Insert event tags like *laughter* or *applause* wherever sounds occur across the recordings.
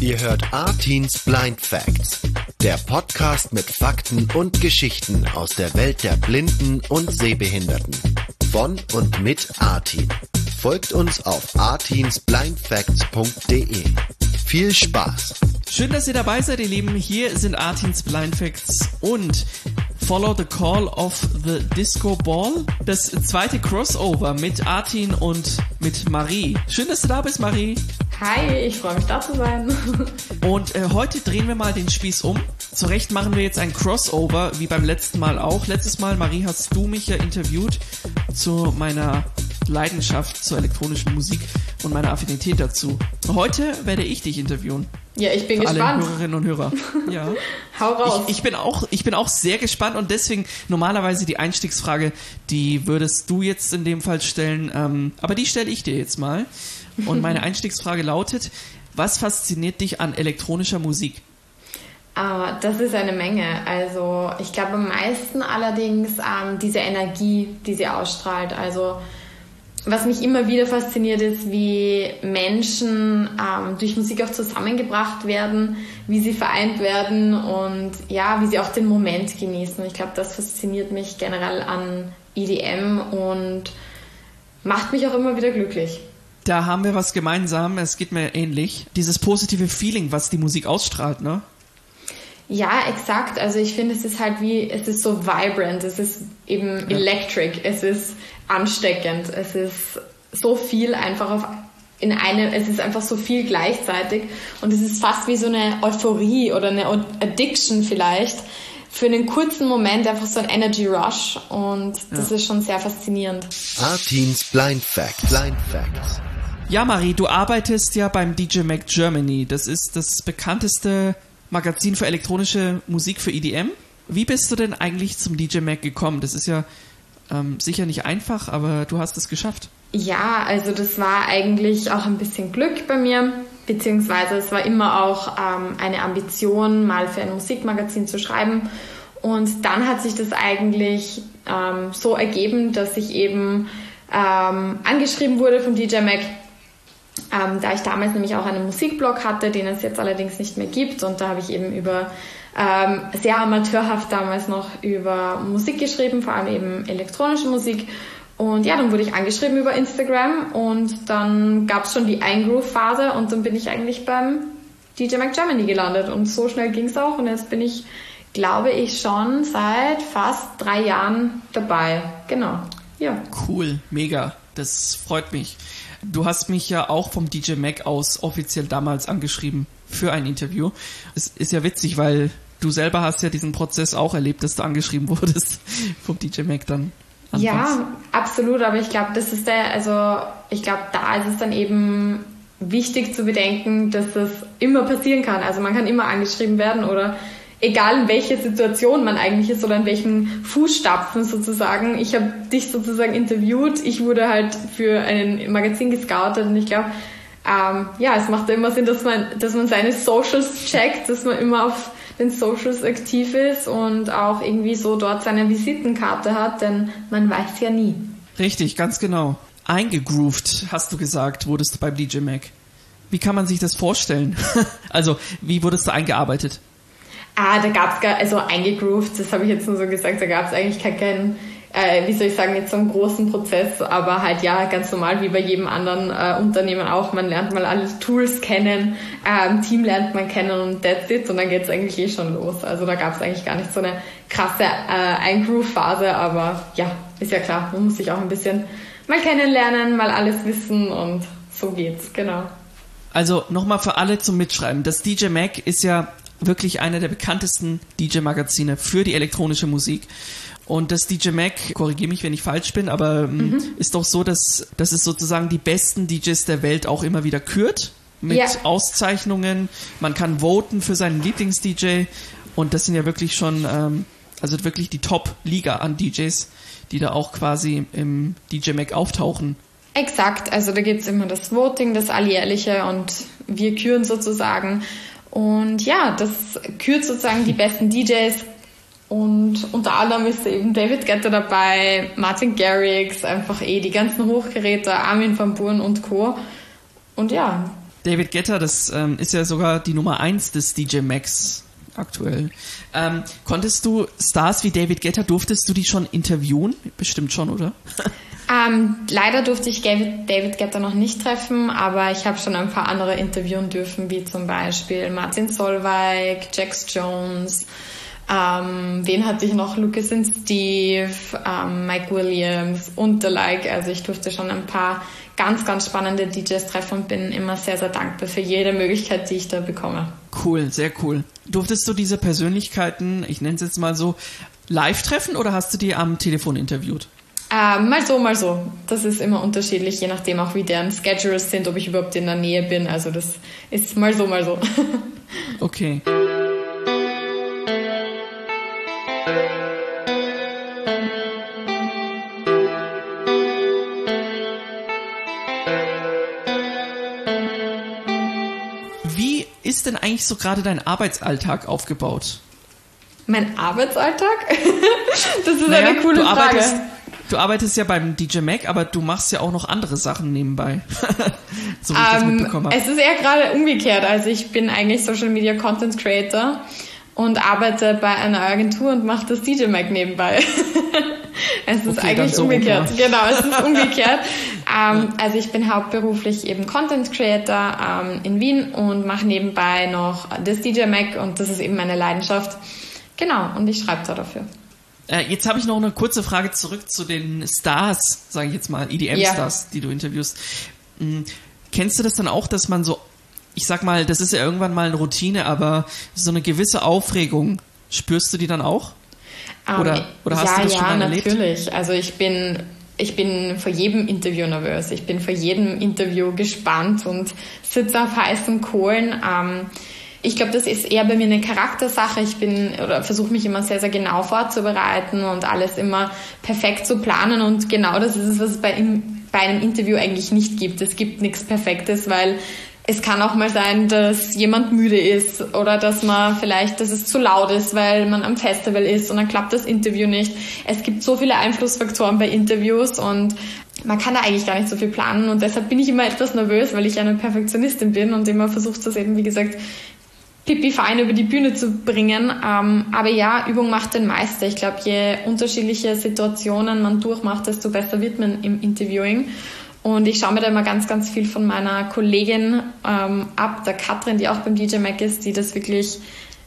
Ihr hört Artins Blind Facts, der Podcast mit Fakten und Geschichten aus der Welt der Blinden und Sehbehinderten. Von und mit Artin. Folgt uns auf artinsblindfacts.de. Viel Spaß! Schön, dass ihr dabei seid, ihr Lieben. Hier sind Artins Blind Facts und Follow the Call of the Disco Ball. Das zweite Crossover mit Artin und mit Marie. Schön, dass du da bist, Marie. Hi, ich freue mich da zu sein. *laughs* Und äh, heute drehen wir mal den Spieß um. Zu Recht machen wir jetzt ein Crossover, wie beim letzten Mal auch. Letztes Mal, Marie, hast du mich ja interviewt zu meiner Leidenschaft zur elektronischen Musik und meiner Affinität dazu. Heute werde ich dich interviewen. Ja, ich bin Für gespannt. alle Hörerinnen und Hörer. *laughs* Ja. Hau raus. Ich, ich, bin auch, ich bin auch sehr gespannt und deswegen normalerweise die Einstiegsfrage, die würdest du jetzt in dem Fall stellen, ähm, aber die stelle ich dir jetzt mal. Und meine Einstiegsfrage lautet, was fasziniert dich an elektronischer Musik? Ah, das ist eine Menge. Also ich glaube am meisten allerdings ähm, diese Energie, die sie ausstrahlt. Also was mich immer wieder fasziniert ist, wie Menschen ähm, durch Musik auch zusammengebracht werden, wie sie vereint werden und ja, wie sie auch den Moment genießen. Ich glaube, das fasziniert mich generell an EDM und macht mich auch immer wieder glücklich. Da haben wir was gemeinsam, es geht mir ähnlich. Dieses positive Feeling, was die Musik ausstrahlt, ne? Ja, exakt. Also ich finde, es ist halt wie, es ist so vibrant, es ist eben Ja. electric, es ist ansteckend, es ist so viel einfach auf in einem, es ist einfach so viel gleichzeitig und es ist fast wie so eine Euphorie oder eine Addiction vielleicht. Für einen kurzen Moment einfach so ein Energy Rush und das ist schon sehr faszinierend. Artins Blind Facts. Blind Facts. Ja, Marie, du arbeitest ja beim DJ Mag Germany. Das ist das bekannteste Magazin für elektronische Musik für EDM. Wie bist du denn eigentlich zum DJ Mag gekommen? Das ist ja ähm, sicher nicht einfach, aber du hast es geschafft. Ja, also das war eigentlich auch ein bisschen Glück bei mir, beziehungsweise es war immer auch ähm, eine Ambition, mal für ein Musikmagazin zu schreiben. Und dann hat sich das eigentlich ähm, so ergeben, dass ich eben ähm, angeschrieben wurde vom DJ Mac, ähm, da ich damals nämlich auch einen Musikblog hatte, den es jetzt allerdings nicht mehr gibt. Und da habe ich eben über ähm, sehr amateurhaft damals noch über Musik geschrieben, vor allem eben elektronische Musik. Und ja, dann wurde ich angeschrieben über Instagram und dann gab es schon die Eingroove-Phase und dann bin ich eigentlich beim DJ Mac Germany gelandet. Und so schnell ging es auch und jetzt bin ich, glaube ich, schon seit fast drei Jahren dabei. Genau. Ja. Cool, mega. Das freut mich. Du hast mich ja auch vom DJ Mac aus offiziell damals angeschrieben für ein Interview. Es ist ja witzig, weil du selber hast ja diesen Prozess auch erlebt, dass du angeschrieben *laughs* wurdest vom DJ Mac dann. anfangs. Ja, absolut, aber ich glaube, das ist der, also ich glaube, da ist es dann eben wichtig zu bedenken, dass das immer passieren kann. Also man kann immer angeschrieben werden oder egal in welcher Situation man eigentlich ist oder in welchen Fußstapfen sozusagen. Ich habe dich sozusagen interviewt, ich wurde halt für ein Magazin gescoutet und ich glaube, ähm, ja, es macht immer Sinn, dass man, dass man seine Socials checkt, dass man immer auf den Socials aktiv ist und auch irgendwie so dort seine Visitenkarte hat, denn man weiß ja nie. Richtig, ganz genau. Eingegroovt, hast du gesagt, wurdest du beim DJ Mac. Wie kann man sich das vorstellen? *laughs* also, wie wurdest du eingearbeitet? Ah, da gab's gar, also eingegroovt, das habe ich jetzt nur so gesagt, da gab's eigentlich keinen, keinen äh, wie soll ich sagen, jetzt so einen großen Prozess, aber halt ja, ganz normal wie bei jedem anderen äh, Unternehmen auch. Man lernt mal alle Tools kennen, ähm, Team lernt man kennen und that's it und dann geht's eigentlich eh schon los. Also da gab's eigentlich gar nicht so eine krasse äh, Eingroove-Phase, aber ja, ist ja klar, man muss sich auch ein bisschen mal kennenlernen, mal alles wissen und so geht's, genau. Also nochmal für alle zum Mitschreiben. Das DJ Mac ist ja wirklich einer der bekanntesten DJ-Magazine für die elektronische Musik. Und das DJ Mac, korrigiere mich, wenn ich falsch bin, aber ähm, ist doch so, dass, dass es sozusagen die besten DJs der Welt auch immer wieder kürt mit Ja. Auszeichnungen. Man kann voten für seinen Lieblings-DJ und das sind ja wirklich schon, ähm, also wirklich die Top-Liga an DJs, die da auch quasi im DJ Mac auftauchen. Exakt, also da gibt's immer das Voting, das alljährliche und wir küren sozusagen. Und ja, das kürt sozusagen die besten DJs. Und unter anderem ist eben David Guetta dabei, Martin Garrix, einfach eh die ganzen Hochgeräte, Armin van Buuren und Co. Und ja, David Guetta, das ähm, ist ja sogar die Nummer eins des DJ Max aktuell. Ähm, konntest du Stars wie David Guetta, durftest du die schon interviewen? Bestimmt schon, oder? *laughs* Ähm, leider durfte ich David, Guetta noch nicht treffen, aber ich habe schon ein paar andere interviewen dürfen, wie zum Beispiel Martin Solveig, Jax Jones, ähm, wen hatte ich noch? Lucas und Steve, ähm, Mike Williams und the like. Also ich durfte schon ein paar ganz, ganz spannende DJs treffen und bin immer sehr, sehr dankbar für jede Möglichkeit, die ich da bekomme. Cool, sehr cool. Durftest du diese Persönlichkeiten, ich nenne es jetzt mal so, live treffen oder hast du die am Telefon interviewt? Äh, mal so, mal so. Das ist immer unterschiedlich, je nachdem auch wie deren Schedules sind, ob ich überhaupt in der Nähe bin. Also das ist mal so, mal so. *laughs* okay. Wie ist denn eigentlich so gerade dein Arbeitsalltag aufgebaut? Mein Arbeitsalltag? *laughs* das ist naja, eine coole du Frage. Du arbeitest ja beim DJ Mac, aber du machst ja auch noch andere Sachen nebenbei. *laughs* so wie ich um, das ähm, mitbekommen habe. Es ist eher gerade umgekehrt. Also ich bin eigentlich Social Media Content Creator und arbeite bei einer Agentur und mache das DJ Mac nebenbei. *laughs* es ist okay, eigentlich so umgekehrt. Rum, Genau, es ist *laughs* umgekehrt. ähm, also ich bin hauptberuflich eben Content Creator ähm, in Wien und mache nebenbei noch das DJ Mac und das ist eben meine Leidenschaft. Genau, und ich schreibe da dafür. Äh, jetzt habe ich noch eine kurze Frage zurück zu den Stars, sage ich jetzt mal, EDM-Stars, ja. die du interviewst. Mhm. Kennst du das dann auch, dass man so ich sag mal, das ist ja irgendwann mal eine Routine, aber so eine gewisse Aufregung, spürst du die dann auch? Um, oder, oder hast ja, du das schon ja, mal erlebt? Ja, natürlich. Also ich bin, ich bin vor jedem Interview nervös. Ich bin vor jedem Interview gespannt und sitze auf heißen Kohlen. Ähm, ich glaube, das ist eher bei mir eine Charaktersache. Ich bin oder versuche mich immer sehr, sehr genau vorzubereiten und alles immer perfekt zu planen. Und genau das ist es, was es bei, bei einem Interview eigentlich nicht gibt. Es gibt nichts Perfektes, weil es kann auch mal sein, dass jemand müde ist oder dass man vielleicht, dass es zu laut ist, weil man am Festival ist und dann klappt das Interview nicht. Es gibt so viele Einflussfaktoren bei Interviews und man kann da eigentlich gar nicht so viel planen und deshalb bin ich immer etwas nervös, weil ich eine Perfektionistin bin und immer versucht, das eben, wie gesagt, pipi fein über die Bühne zu bringen. Ähm, aber ja, Übung macht den Meister. Ich glaube, je unterschiedliche Situationen man durchmacht, desto besser wird man im Interviewing. Und ich schaue mir da immer ganz, ganz viel von meiner Kollegin ähm, ab, der Katrin, die auch beim DJ Mac ist, die das wirklich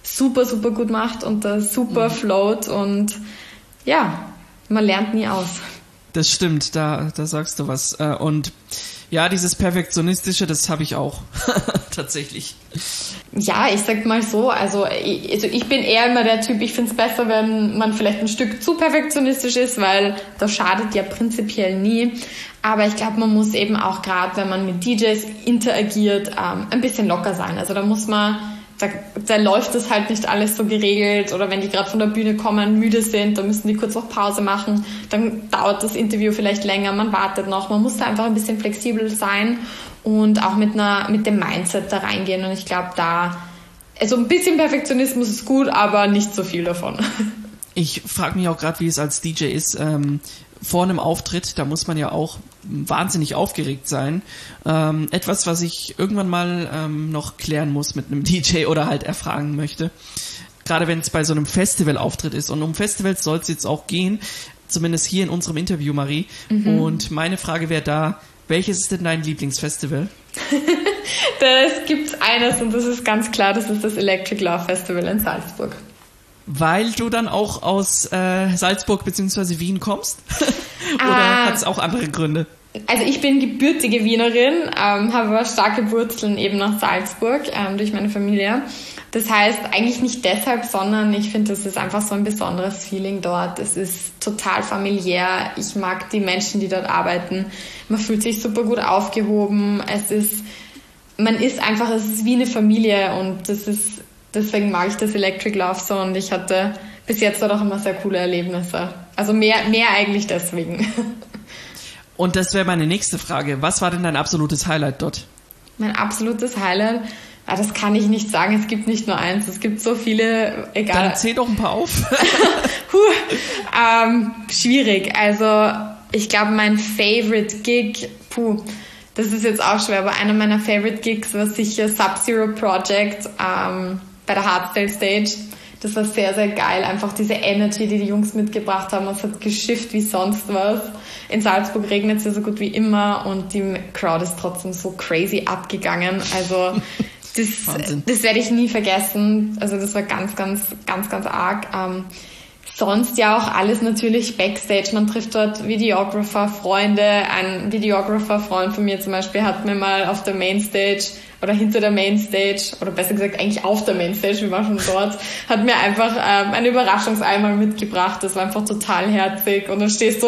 super, super gut macht und da super mhm. float und ja, man lernt nie aus. Das stimmt, da, da sagst du was. Äh, und ja, dieses Perfektionistische, das habe ich auch *laughs* tatsächlich. Ja, ich sag mal so, also ich, also ich bin eher immer der Typ, ich finde es besser, wenn man vielleicht ein Stück zu perfektionistisch ist, weil das schadet ja prinzipiell nie. Aber ich glaube, man muss eben auch gerade, wenn man mit DJs interagiert, ähm, ein bisschen locker sein. Also da muss man da, da läuft es halt nicht alles so geregelt oder wenn die gerade von der Bühne kommen, müde sind, dann müssen die kurz noch Pause machen, dann dauert das Interview vielleicht länger, man wartet noch, man muss da einfach ein bisschen flexibel sein und auch mit einer mit dem Mindset da reingehen und ich glaube da also ein bisschen Perfektionismus ist gut, aber nicht so viel davon. Ich frage mich auch gerade, wie es als DJ ist. Ähm, vor einem Auftritt, da muss man ja auch wahnsinnig aufgeregt sein. Ähm, etwas, was ich irgendwann mal ähm, noch klären muss mit einem *laughs* DJ oder halt erfragen möchte. Gerade wenn es bei so einem Festivalauftritt ist. Und um Festivals soll es jetzt auch gehen, zumindest hier in unserem Interview, Marie. Mhm. Und meine Frage wäre da, welches ist denn dein Lieblingsfestival? *laughs* das gibt eines und das ist ganz klar, das ist das Electric Love Festival in Salzburg. Weil du dann auch aus äh, Salzburg bzw. Wien kommst? *laughs* *laughs* Oder ah, hat es auch andere Gründe? Also ich bin gebürtige Wienerin, ähm, habe aber starke Wurzeln eben nach Salzburg ähm, durch meine Familie. Das heißt eigentlich nicht deshalb, sondern ich finde, das ist einfach so ein besonderes Feeling dort. Es ist total familiär. Ich mag die Menschen, die dort arbeiten. Man fühlt sich super gut aufgehoben. Es ist, man ist einfach, es ist wie eine Familie und das ist deswegen mag ich das Electric Love so und ich hatte bis jetzt dort auch immer sehr coole Erlebnisse. Also mehr, mehr eigentlich deswegen. *laughs* Und das wäre meine nächste Frage. Was war denn dein absolutes Highlight dort? Mein absolutes Highlight? Ah, das kann ich nicht sagen. Es gibt nicht nur eins. Es gibt so viele, egal. Dann zähl doch ein paar auf. *laughs* *laughs* Puh, ähm, schwierig. Also, ich glaube, mein Favorite Gig, puh, das ist jetzt auch schwer, aber einer meiner Favorite Gigs war sicher Sub-Zero Project ähm, bei der Hardstyle Stage. Das war sehr, sehr geil. Einfach diese Energy, die die Jungs mitgebracht haben. Es hat geschifft wie sonst was. In Salzburg regnet es ja so gut wie immer und die Crowd ist trotzdem so crazy abgegangen. Also *laughs* das, das werde ich nie vergessen. Also das war ganz, ganz, ganz, ganz arg. Ähm, sonst ja auch alles natürlich Backstage. Man trifft dort Videographer, Freunde. Ein Videographer-Freund von mir zum Beispiel hat mir mal auf der Mainstage oder hinter der Mainstage oder besser gesagt eigentlich auf der Mainstage, wir waren schon dort, hat mir einfach ähm, eine Überraschungseimer mitgebracht. Das war einfach total herzig. Und dann stehst du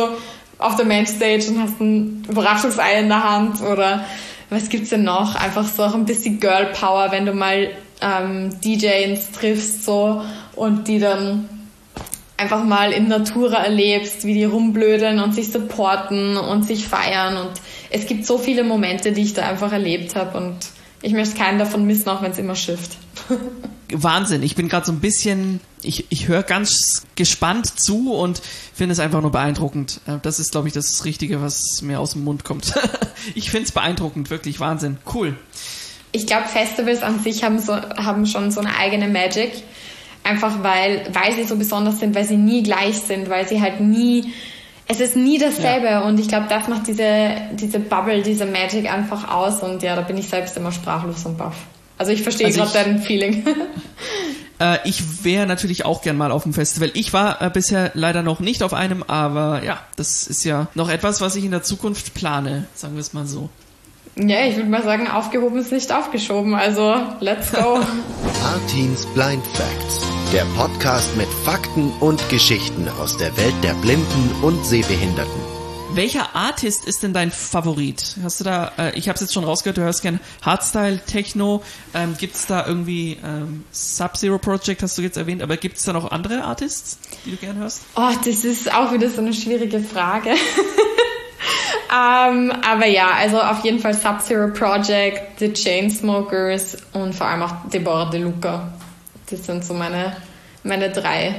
auf der Mainstage und hast ein Überraschungsei in der Hand oder was gibt's denn noch? Einfach so auch ein bisschen Girl Power, wenn du mal ähm, DJs triffst so und die dann einfach mal in Natura erlebst, wie die rumblödeln und sich supporten und sich feiern und es gibt so viele Momente, die ich da einfach erlebt habe und ich möchte keinen davon missen, auch wenn es immer schifft. Wahnsinn, ich bin gerade so ein bisschen, ich, ich höre ganz gespannt zu und finde es einfach nur beeindruckend. Äh, das ist, glaube ich, das Richtige, was mir aus dem Mund kommt. *laughs* ich finde es beeindruckend, wirklich Wahnsinn. Cool. Ich glaube, Festivals an sich haben, so, haben schon so eine eigene Magic. Einfach weil, weil sie so besonders sind, weil sie nie gleich sind, weil sie halt nie es ist nie dasselbe ja. und ich glaube, das macht diese, diese Bubble, diese Magic einfach aus und ja, da bin ich selbst immer sprachlos und baff. Also ich verstehe also gerade dein Feeling. *laughs* Äh, ich wäre natürlich auch gern mal auf dem Festival. Ich war äh, bisher leider noch nicht auf einem, aber ja, das ist ja noch etwas, was ich in der Zukunft plane, sagen wir es mal so. Ja, ich würde mal sagen, aufgehoben ist nicht aufgeschoben. Also, let's go. *laughs* Artins Blind Facts. Der Podcast mit Fakten und Geschichten aus der Welt der Blinden und Sehbehinderten. Welcher Artist ist denn dein Favorit? Hast du da, äh, ich habe es jetzt schon rausgehört, du hörst gern Hardstyle, Techno. Ähm, gibt es da irgendwie ähm, Sub-Zero Project, hast du jetzt erwähnt, aber gibt es da noch andere Artists, die du gern hörst? Oh, das ist auch wieder so eine schwierige Frage. *laughs* ähm, aber ja, also auf jeden Fall Sub-Zero Project, The Chainsmokers und vor allem auch Deborah De Luca. Das sind so meine, meine drei.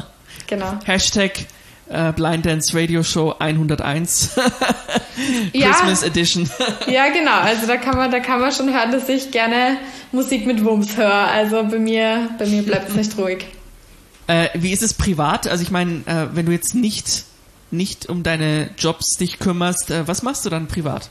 *laughs* genau. Hashtag äh, Blind Dance Radio Show 101 *laughs* ja, Christmas Edition. *laughs* ja, genau. Also da kann man, da kann man schon hören, dass ich gerne Musik mit Wumms höre. Also bei mir, bei mir bleibt es nicht ruhig. Äh, wie ist es privat? Also ich meine, äh, wenn du jetzt nicht nicht um deine Jobs dich kümmerst, äh, was machst du dann privat?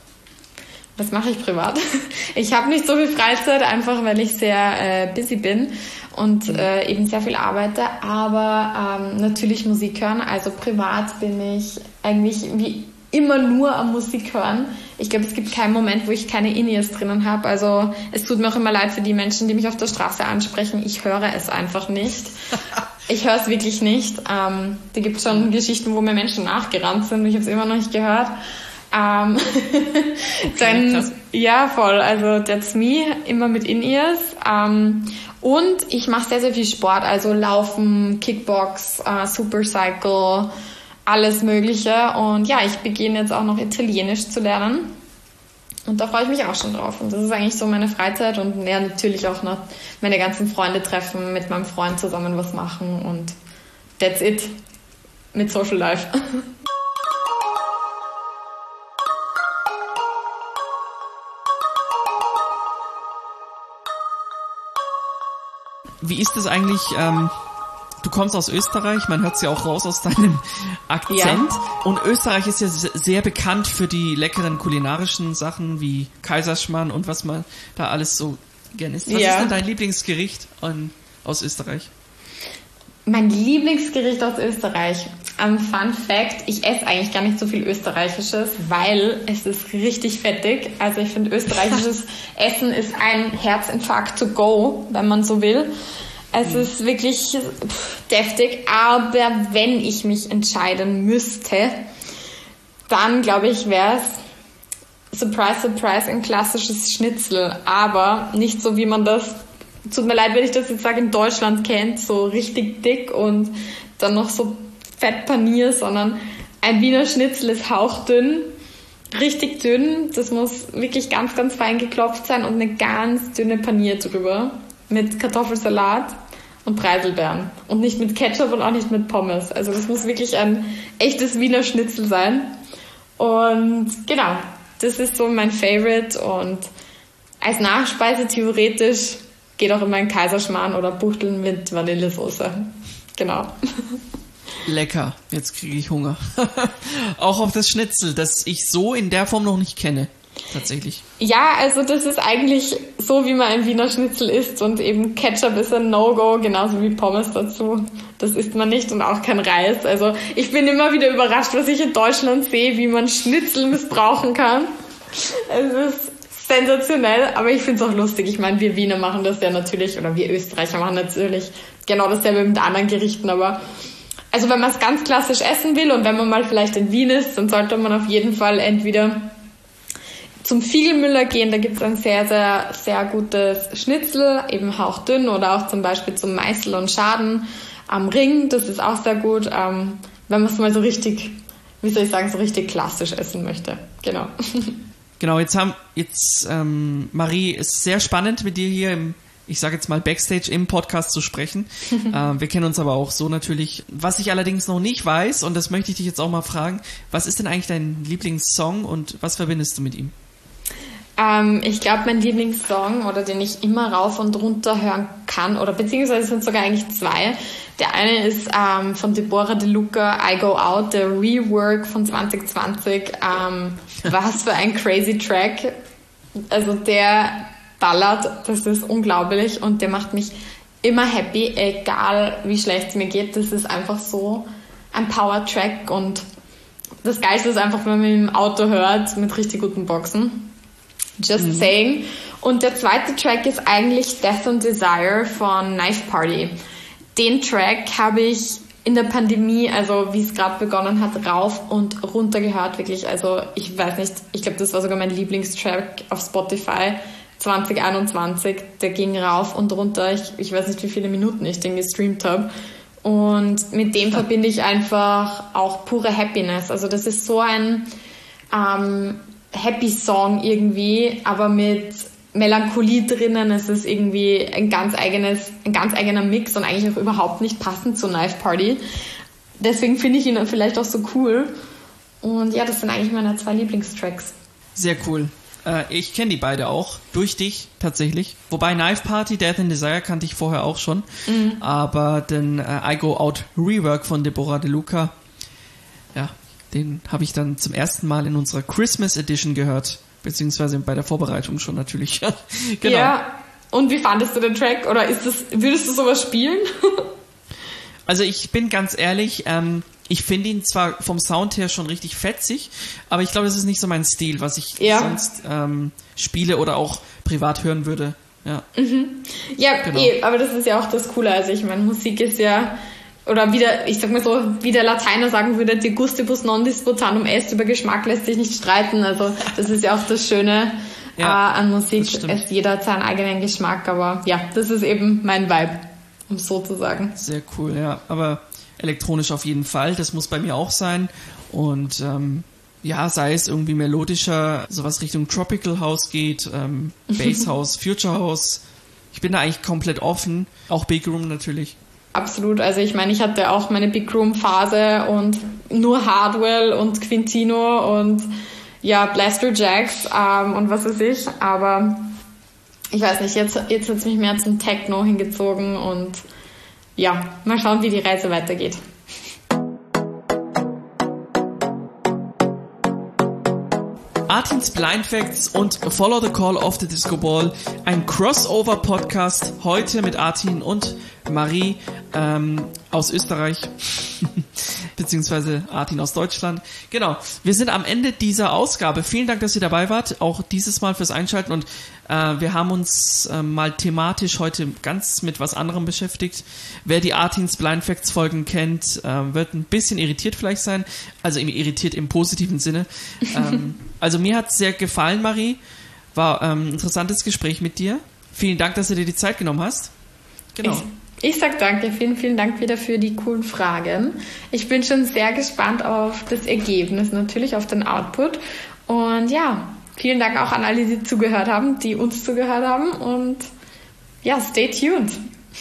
Was mache ich privat? *laughs* Ich habe nicht so viel Freizeit, einfach weil ich sehr äh, busy bin und mhm. äh, eben sehr viel arbeite, aber ähm, natürlich Musik hören. Also privat bin ich eigentlich wie immer nur am Musik hören. Ich glaube, es gibt keinen Moment, wo ich keine In-Ears drinnen habe. Also es tut mir auch immer leid für die Menschen, die mich auf der Straße ansprechen. Ich höre es einfach nicht. *laughs* Ich höre es wirklich nicht. Ähm, da gibt es schon Geschichten, wo mir Menschen nachgerannt sind und ich habe es immer noch nicht gehört. Ähm, okay, dann, ja, voll. Also that's me, immer mit In-Ears. Ähm, und ich mache sehr, sehr viel Sport, also Laufen, Kickbox, äh, Supercycle, alles Mögliche. Und ja, ich beginne jetzt auch noch Italienisch zu lernen. Und da freue ich mich auch schon drauf. Und das ist eigentlich so meine Freizeit und ja, natürlich auch noch meine ganzen Freunde treffen, mit meinem Freund zusammen was machen und that's it mit Social Life. *laughs* Wie ist es eigentlich? Ähm du kommst aus Österreich, man hört es ja auch raus aus deinem Akzent. Ja. Und Österreich ist ja sehr bekannt für die leckeren kulinarischen Sachen wie Kaiserschmarrn und was man da alles so gerne isst. Was ja. ist denn dein Lieblingsgericht an, aus Österreich? Mein Lieblingsgericht aus Österreich. Um, Fun Fact, ich esse eigentlich gar nicht so viel Österreichisches, weil es ist richtig fettig. Also ich finde österreichisches *laughs* Essen ist ein Herzinfarkt to go, wenn man so will. Es mhm. ist wirklich deftig, aber wenn ich mich entscheiden müsste, dann glaube ich, wäre es Surprise, Surprise, ein klassisches Schnitzel, aber nicht so, wie man das, tut mir leid, wenn ich das jetzt sage, in Deutschland kennt, so richtig dick und dann noch so Fettpanier, sondern ein Wiener Schnitzel ist hauchdünn, richtig dünn, das muss wirklich ganz, ganz fein geklopft sein und eine ganz dünne Panier drüber mit Kartoffelsalat und Preiselbeeren. Und nicht mit Ketchup und auch nicht mit Pommes. Also das muss wirklich ein echtes Wiener Schnitzel sein. Und genau, das ist so mein Favorite und als Nachspeise theoretisch geht auch immer ein Kaiserschmarrn oder Buchteln mit Vanillesoße. Genau. *laughs* Lecker, jetzt kriege ich Hunger. *laughs* auch auf das Schnitzel, das ich so in der Form noch nicht kenne. Tatsächlich. Ja, also das ist eigentlich so, wie man ein Wiener Schnitzel isst und eben Ketchup ist ein No-Go, genauso wie Pommes dazu. Das isst man nicht und auch kein Reis. Also ich bin immer wieder überrascht, was ich in Deutschland sehe, wie man Schnitzel missbrauchen kann. Es ist sensationell, aber ich finde es auch lustig. Ich meine, wir Wiener machen das ja natürlich, oder wir Österreicher machen natürlich genau dasselbe mit anderen Gerichten, aber also wenn man es ganz klassisch essen will und wenn man mal vielleicht in Wien ist, dann sollte man auf jeden Fall entweder zum Fiegelmüller gehen, da gibt es ein sehr, sehr, sehr gutes Schnitzel, eben hauchdünn oder auch zum Beispiel zum Meißel und Schaden am Ring, das ist auch sehr gut, ähm, wenn man es mal so richtig, wie soll ich sagen, so richtig klassisch essen möchte. Genau. *laughs* Genau, jetzt haben jetzt ähm, Marie ist sehr spannend mit dir hier im, ich sage jetzt mal Backstage im Podcast zu sprechen. *laughs* ähm, wir kennen uns aber auch so natürlich. Was ich allerdings noch nicht weiß und das möchte ich dich jetzt auch mal fragen: Was ist denn eigentlich dein Lieblingssong und was verbindest du mit ihm? Ähm, ich glaube, mein Lieblingssong oder den ich immer rauf und runter hören kann, oder beziehungsweise sind sogar eigentlich zwei. Der eine ist ähm, von Deborah De Luca, I Go Out, der Rework von 2020. Ähm, was für ein crazy Track. Also der ballert, das ist unglaublich und der macht mich immer happy, egal wie schlecht es mir geht. Das ist einfach so ein Power-Track und das Geilste ist einfach, wenn man ihn im Auto hört mit richtig guten Boxen. Just mhm. saying. Und der zweite Track ist eigentlich Death and Desire von Knife Party. Den Track habe ich in der Pandemie, also wie es gerade begonnen hat, rauf und runter gehört, wirklich. Also ich weiß nicht, ich glaube, das war sogar mein Lieblingstrack auf Spotify 2021. Der ging rauf und runter. Ich, ich weiß nicht, wie viele Minuten ich den gestreamt habe. Und mit dem verbinde ich einfach auch pure Happiness. Also das ist so ein ähm, Happy Song irgendwie, aber mit Melancholie drinnen. Es ist irgendwie ein ganz eigenes, ein ganz eigener Mix und eigentlich auch überhaupt nicht passend zur Knife Party. Deswegen finde ich ihn vielleicht auch so cool. Und ja, das sind eigentlich meine zwei Lieblingstracks. Sehr cool. Äh, ich kenne die beide auch. Durch dich tatsächlich. Wobei Knife Party, Death and Desire kannte ich vorher auch schon. Mhm. Aber den äh, I Go Out Rework von Deborah De Luca, ja, den habe ich dann zum ersten Mal in unserer Christmas Edition gehört. Beziehungsweise bei der Vorbereitung schon natürlich. *laughs* genau. Ja, und wie fandest du den Track? Oder ist das, würdest du sowas spielen? *laughs* also ich bin ganz ehrlich, ähm, ich finde ihn zwar vom Sound her schon richtig fetzig, aber ich glaube, das ist nicht so mein Stil, was ich ja. sonst ähm, spiele oder auch privat hören würde. Ja, mhm. ja genau. eh, aber das ist ja auch das Coole. Also ich meine, Musik ist ja oder wieder, ich sag mal so, wie der Lateiner sagen würde, die gustibus non disputanum est, über Geschmack lässt sich nicht streiten. Also das ist ja auch das Schöne ja, äh, an Musik. Es jeder hat seinen eigenen Geschmack, aber ja, das ist eben mein Vibe, um so zu sagen. Sehr cool, ja. Aber elektronisch auf jeden Fall, das muss bei mir auch sein. Und ähm, ja, sei es irgendwie melodischer, sowas Richtung Tropical House geht, ähm, *laughs* Bass House, Future House. Ich bin da eigentlich komplett offen. Auch Big Room natürlich. Absolut. Also ich meine, ich hatte auch meine Big Room Phase und nur Hardwell und Quintino und ja, Blaster Jacks ähm, und was weiß ich. Aber ich weiß nicht, jetzt, jetzt hat es mich mehr zum Techno hingezogen und ja, mal schauen, wie die Reise weitergeht. Artins Blind Facts und Follow the Call of the Disco Ball, ein Crossover-Podcast heute mit Artin und Marie ähm, aus Österreich, *laughs* beziehungsweise Artin aus Deutschland. Genau, wir sind am Ende dieser Ausgabe. Vielen Dank, dass ihr dabei wart, auch dieses Mal fürs Einschalten und äh, wir haben uns äh, mal thematisch heute ganz mit was anderem beschäftigt. Wer die Artins Blind Facts Folgen kennt, äh, wird ein bisschen irritiert vielleicht sein, also irritiert im positiven Sinne. *laughs* ähm, also mir hat es sehr gefallen, Marie. War ähm, ein interessantes Gespräch mit dir. Vielen Dank, dass du dir die Zeit genommen hast. Genau. Ich sag danke, vielen, vielen Dank wieder für die coolen Fragen. Ich bin schon sehr gespannt auf das Ergebnis, natürlich auf den Output. Und ja, vielen Dank auch an alle, die zugehört haben, die uns zugehört haben. Und ja, stay tuned.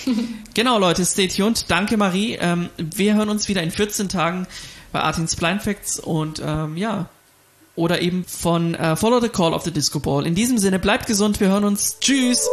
*laughs* genau, Leute, stay tuned. Danke, Marie. Ähm, wir hören uns wieder in 14 Tagen bei Artins Blind Facts. Und ähm, ja, oder eben von äh, Follow the Call of the Disco Ball. In diesem Sinne, bleibt gesund, wir hören uns. Tschüss!